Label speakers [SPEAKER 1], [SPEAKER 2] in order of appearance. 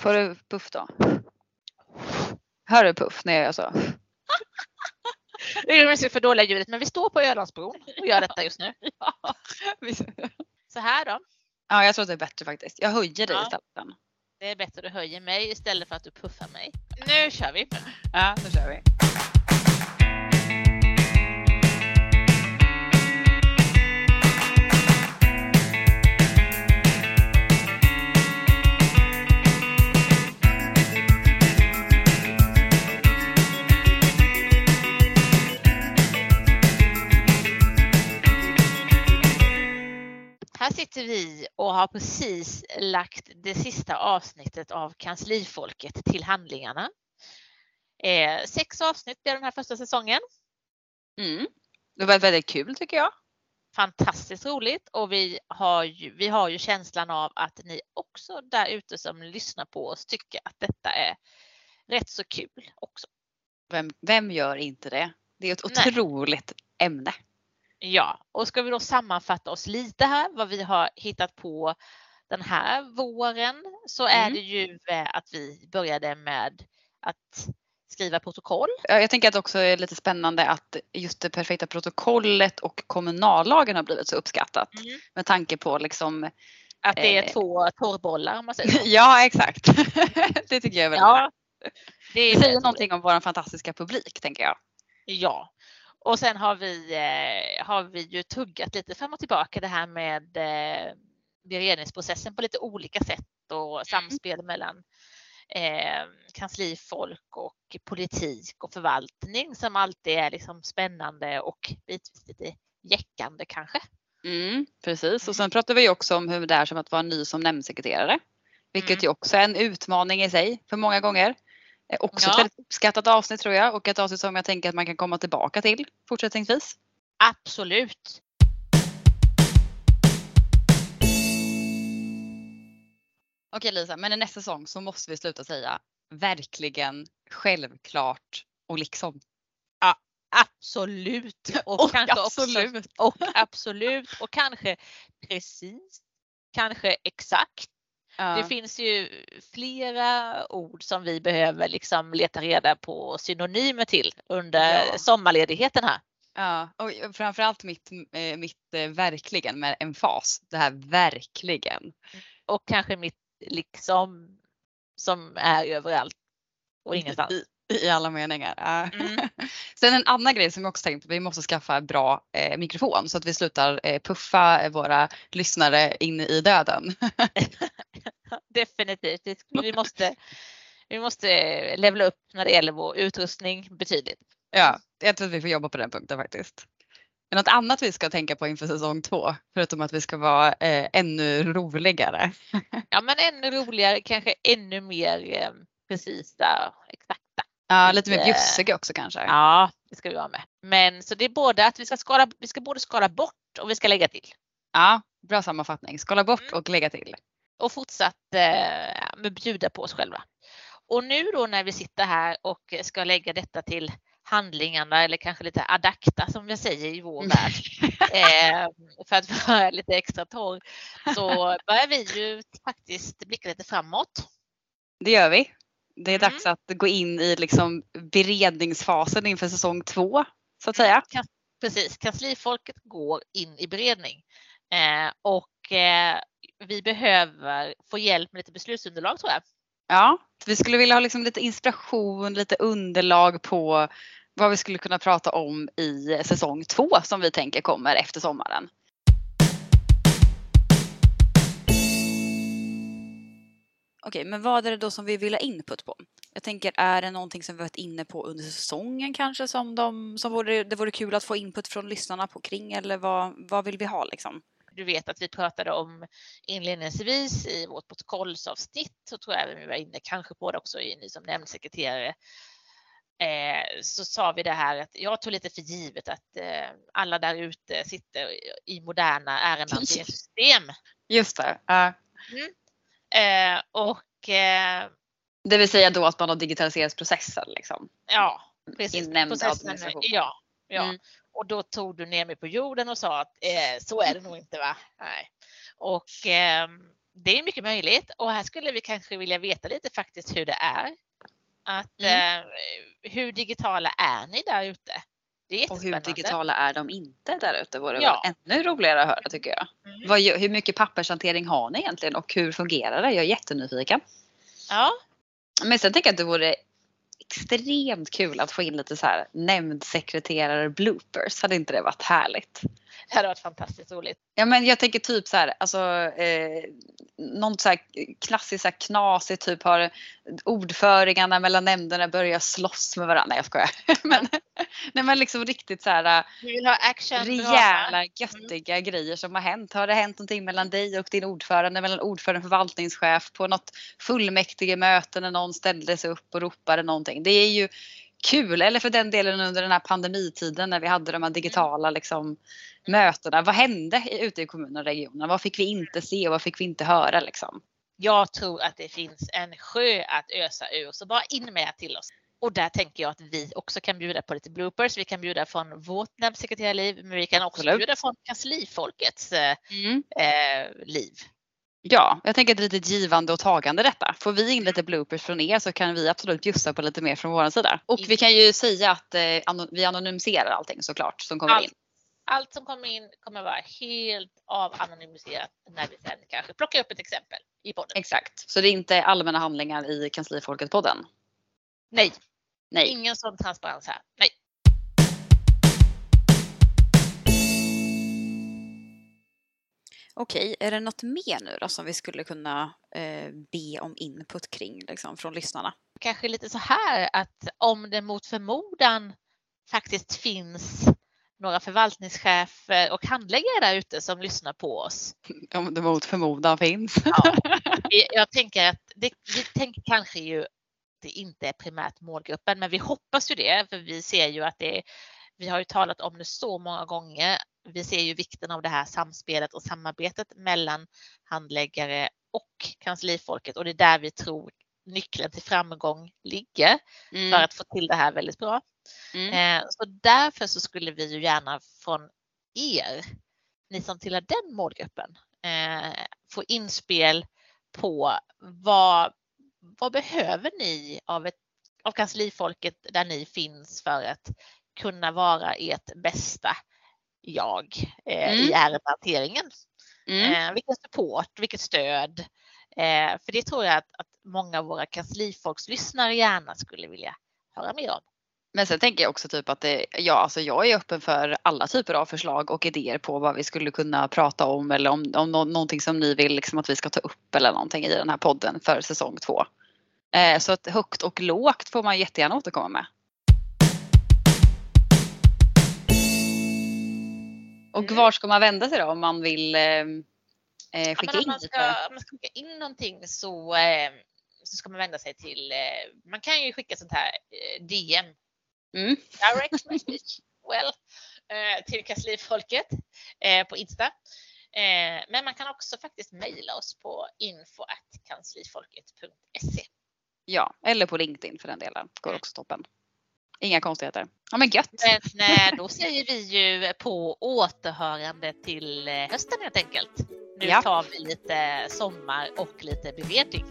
[SPEAKER 1] Får du puff då? Hör du puff när jag gör så?
[SPEAKER 2] Det är för dåliga ljudet men vi står på Ölandsbron och gör detta just nu. Så här då.
[SPEAKER 1] Ja, jag tror att det är bättre faktiskt. Jag höjer dig
[SPEAKER 2] Ja.
[SPEAKER 1] istället.
[SPEAKER 2] Det är bättre att du höjer mig istället för att du puffar mig. Nu kör vi!
[SPEAKER 1] Ja, då kör vi.
[SPEAKER 2] Sitter vi och har precis lagt det sista avsnittet av Kanslifolket till handlingarna. Eh, sex avsnitt blir den här första säsongen.
[SPEAKER 1] Mm. Det var väldigt kul tycker jag.
[SPEAKER 2] Fantastiskt roligt och vi har ju, vi har ju känslan av att ni också där ute som lyssnar på oss tycker att detta är rätt så kul också.
[SPEAKER 1] Vem, vem gör inte det? Det är ett
[SPEAKER 2] Nej.
[SPEAKER 1] otroligt ämne.
[SPEAKER 2] Ja, och ska vi då sammanfatta oss lite här vad vi har hittat på den här våren så är
[SPEAKER 1] Mm.
[SPEAKER 2] det ju eh, att vi började med att skriva protokoll.
[SPEAKER 1] Ja, Jag tänker att det också är lite spännande att just det perfekta protokollet och kommunallagen har blivit så uppskattat. Med tanke på liksom,
[SPEAKER 2] Att det är
[SPEAKER 1] Eh.
[SPEAKER 2] två torrbollar om man säger så.
[SPEAKER 1] ja exakt. det tycker jag är väldigt bra.
[SPEAKER 2] Ja, det är
[SPEAKER 1] Det säger någonting om vår fantastiska publik tänker jag.
[SPEAKER 2] Ja, och sen har vi, eh, har vi ju tuggat lite fram och tillbaka det här med eh, beredningsprocessen på lite olika sätt och samspel mellan eh, kanslifolk och politik och förvaltning som alltid är liksom spännande och bitvis lite jäckande kanske.
[SPEAKER 1] Mm, precis och sen pratar vi också om hur det är som att vara ny som nämndsekreterare. Vilket
[SPEAKER 2] Mm.
[SPEAKER 1] ju också är en utmaning i sig för många gånger. Eh, Också ett
[SPEAKER 2] Ja.
[SPEAKER 1] väldigt uppskattat avsnitt tror jag och ett avsnitt som jag tänker att man kan komma tillbaka till fortsättningsvis.
[SPEAKER 2] Absolut.
[SPEAKER 1] Okej Lisa, men i nästa säsong så måste vi sluta säga verkligen, självklart och liksom.
[SPEAKER 2] Absolut. Och,
[SPEAKER 1] Och
[SPEAKER 2] kanske
[SPEAKER 1] absolut.
[SPEAKER 2] Också, och absolut. Och kanske precis. Kanske exakt.
[SPEAKER 1] Ja.
[SPEAKER 2] Det finns ju flera ord som vi behöver liksom leta reda på synonymer till under
[SPEAKER 1] Ja.
[SPEAKER 2] sommarledigheten här.
[SPEAKER 1] Ja, och framförallt mitt, eh, mitt eh, verkligen med emfas. Det här verkligen.
[SPEAKER 2] Och kanske mitt liksom som är överallt och ingenstans.
[SPEAKER 1] I, I alla meningar.
[SPEAKER 2] Mm.
[SPEAKER 1] Sen en annan grej som jag också tänkt, vi måste skaffa bra eh, mikrofon så att vi slutar eh, puffa våra lyssnare in i döden.
[SPEAKER 2] Definitivt. Vi- måste, vi måste levla upp när det gäller vår utrustning betydligt.
[SPEAKER 1] ja, jag tror att vi får jobba på den punkten faktiskt. Men något annat vi ska tänka på inför säsong två, förutom att vi ska vara eh, ännu roligare.
[SPEAKER 2] Ja, men ännu roligare, kanske ännu mer eh, precisa, exakta.
[SPEAKER 1] Ja, lite mer bjussiga också kanske.
[SPEAKER 2] Ja, det ska vi vara med. Men så det är både att vi ska skala, vi ska både skala bort och vi ska lägga till.
[SPEAKER 1] Ja, bra sammanfattning. Skala bort
[SPEAKER 2] Mm.
[SPEAKER 1] och lägga till.
[SPEAKER 2] Och fortsatt eh, bjuda på oss själva. Och nu då när vi sitter här och ska lägga detta till handlingarna eller kanske lite adakta som vi säger i vår värld. Eh, för att vara lite extra torr så börjar vi ju faktiskt blicka lite framåt.
[SPEAKER 1] Det gör vi. Det är
[SPEAKER 2] Mm.
[SPEAKER 1] dags att gå in i liksom beredningsfasen inför säsong två så att säga.
[SPEAKER 2] Kan, precis, kanslifolket går in i beredning. Eh, och eh, vi behöver få hjälp med lite beslutsunderlag tror jag.
[SPEAKER 1] Ja, vi skulle vilja ha liksom lite inspiration, lite underlag på vad vi skulle kunna prata om i säsong två som vi tänker kommer efter sommaren. Okej, men vad är det då som vi vill ha input på? Jag tänker, är det någonting som vi varit inne på under säsongen kanske som, de, som vore, det vore kul att få input från lyssnarna på kring eller vad, vad vill vi ha liksom?
[SPEAKER 2] Du vet att vi pratade om inledningsvis i vårt protokollsavsnitt så tror jag vi var inne kanske på det också i ni som nämndsekreterare. Eh, så sa vi det här att jag tog lite för givet att eh, alla där ute sitter i moderna ärendehanteringssystem.
[SPEAKER 1] Just det. ja.
[SPEAKER 2] Eh, och
[SPEAKER 1] det vill säga då att man har digitaliserat processen liksom.
[SPEAKER 2] ja, precis.
[SPEAKER 1] Inlämnad
[SPEAKER 2] Processen-
[SPEAKER 1] administration.
[SPEAKER 2] Ja, ja.
[SPEAKER 1] Mm.
[SPEAKER 2] Och då tog du ner mig på jorden och sa att eh, så är det nog inte va? Nej. Och, ehm, det är mycket möjligt och här skulle vi kanske vilja veta lite faktiskt hur det är. Att, mm. eh, hur digitala är ni där ute?
[SPEAKER 1] Och hur digitala är de inte där ute vore ja. ännu roligare att höra tycker jag. Mm. Vad, hur mycket pappershantering har ni egentligen och hur fungerar det? Jag är jättenyfiken.
[SPEAKER 2] Ja.
[SPEAKER 1] Men sen tänker jag att det vore extremt kul att få in lite så här nämndsekreterare bloopers. Hade inte det varit härligt?
[SPEAKER 2] Det hade varit fantastiskt roligt.
[SPEAKER 1] Ja men jag tänker typ så här, alltså eh, något så här klassiskt så här knasigt typ har ordföringarna mellan nämnderna börjat slåss med varandra. Nej jag skojar. men, nej men liksom riktigt så här
[SPEAKER 2] Vi vill ha action,
[SPEAKER 1] rejäla göttiga mm. grejer som har hänt. Har det hänt någonting mellan dig och din ordförande, mellan ordförande och förvaltningschef på något fullmäktige möte när någon ställde sig upp och ropade någonting. Det är ju kul. Eller för den delen under den här pandemitiden när vi hade de här digitala liksom, mötena. Vad hände ute i kommunen och regionen? Vad fick vi inte se och vad fick vi inte höra liksom?
[SPEAKER 2] Jag tror att det finns en sjö att ösa ur, så bara in med till oss. Och där tänker jag att vi också kan bjuda på lite bloopers. Vi kan bjuda från vårt nämndsekreterarliv, men vi kan också Absolut. bjuda från kanslifolkets eh, mm. eh, liv.
[SPEAKER 1] Ja, jag tänker ett litet givande och tagande detta. Får vi in lite bloopers från er så kan vi absolut bjussa på lite mer från vår sida. Och vi kan ju säga att eh, vi anonymiserar allting såklart som kommer
[SPEAKER 2] allt,
[SPEAKER 1] in.
[SPEAKER 2] Allt som kommer in kommer vara helt avanonymiserat när vi sen kanske plockar upp ett exempel i podden.
[SPEAKER 1] Exakt, så det är inte allmänna handlingar i Kanslifolket-podden?
[SPEAKER 2] Nej.
[SPEAKER 1] Nej.
[SPEAKER 2] Ingen sån transparens här. Nej.
[SPEAKER 1] Okej, är det något mer nu då som vi skulle kunna eh, be om input kring liksom, från lyssnarna?
[SPEAKER 2] Kanske lite så här att om det mot förmodan faktiskt finns några förvaltningschefer och handläggare där ute som lyssnar på oss.
[SPEAKER 1] Om det mot förmodan finns.
[SPEAKER 2] Ja, jag tänker att det, vi tänker kanske ju det inte är primärt målgruppen, men vi hoppas ju det, för vi ser ju att det är vi har ju talat om det så många gånger. Vi ser ju vikten av det här samspelet och samarbetet mellan handläggare och kanslifolket och det är där vi tror nyckeln till framgång ligger mm. för att få till det här väldigt bra. Mm. Eh, så därför så skulle vi ju gärna från er, ni som tillhör den målgruppen, eh, få inspel på vad, vad behöver ni av, ett, av kanslifolket där ni finns för att kunna vara ert bästa jag eh, mm. i ärendehanteringen. Mm. Eh, vilken support, vilket stöd. Eh, för det tror jag att, att många av våra kanslifolkslyssnare gärna skulle vilja höra mer om.
[SPEAKER 1] Men sen tänker jag också typ att det, ja, alltså jag är öppen för alla typer av förslag och idéer på vad vi skulle kunna prata om eller om, om no någonting som ni vill liksom att vi ska ta upp eller någonting i den här podden för säsong två. Eh, så att högt och lågt får man jättegärna återkomma med. Och mm. var ska man vända sig då om man vill eh, eh skicka ja, in
[SPEAKER 2] man ska, Om man ska skicka in någonting så, eh, så ska man vända sig till, eh, man kan ju skicka sånt här eh, DM. Mm. Direct message, well, eh, till kanslifolket på Insta. men man kan också faktiskt mejla oss på info.kanslifolket.se.
[SPEAKER 1] Ja, eller på LinkedIn för den delen. Går mm. också toppen. Inga konstigheter. Ja men gött.
[SPEAKER 2] Men eh, då säger vi ju på återhörande till eh, hösten helt enkelt. Nu ja. tar vi lite sommar och lite beredning.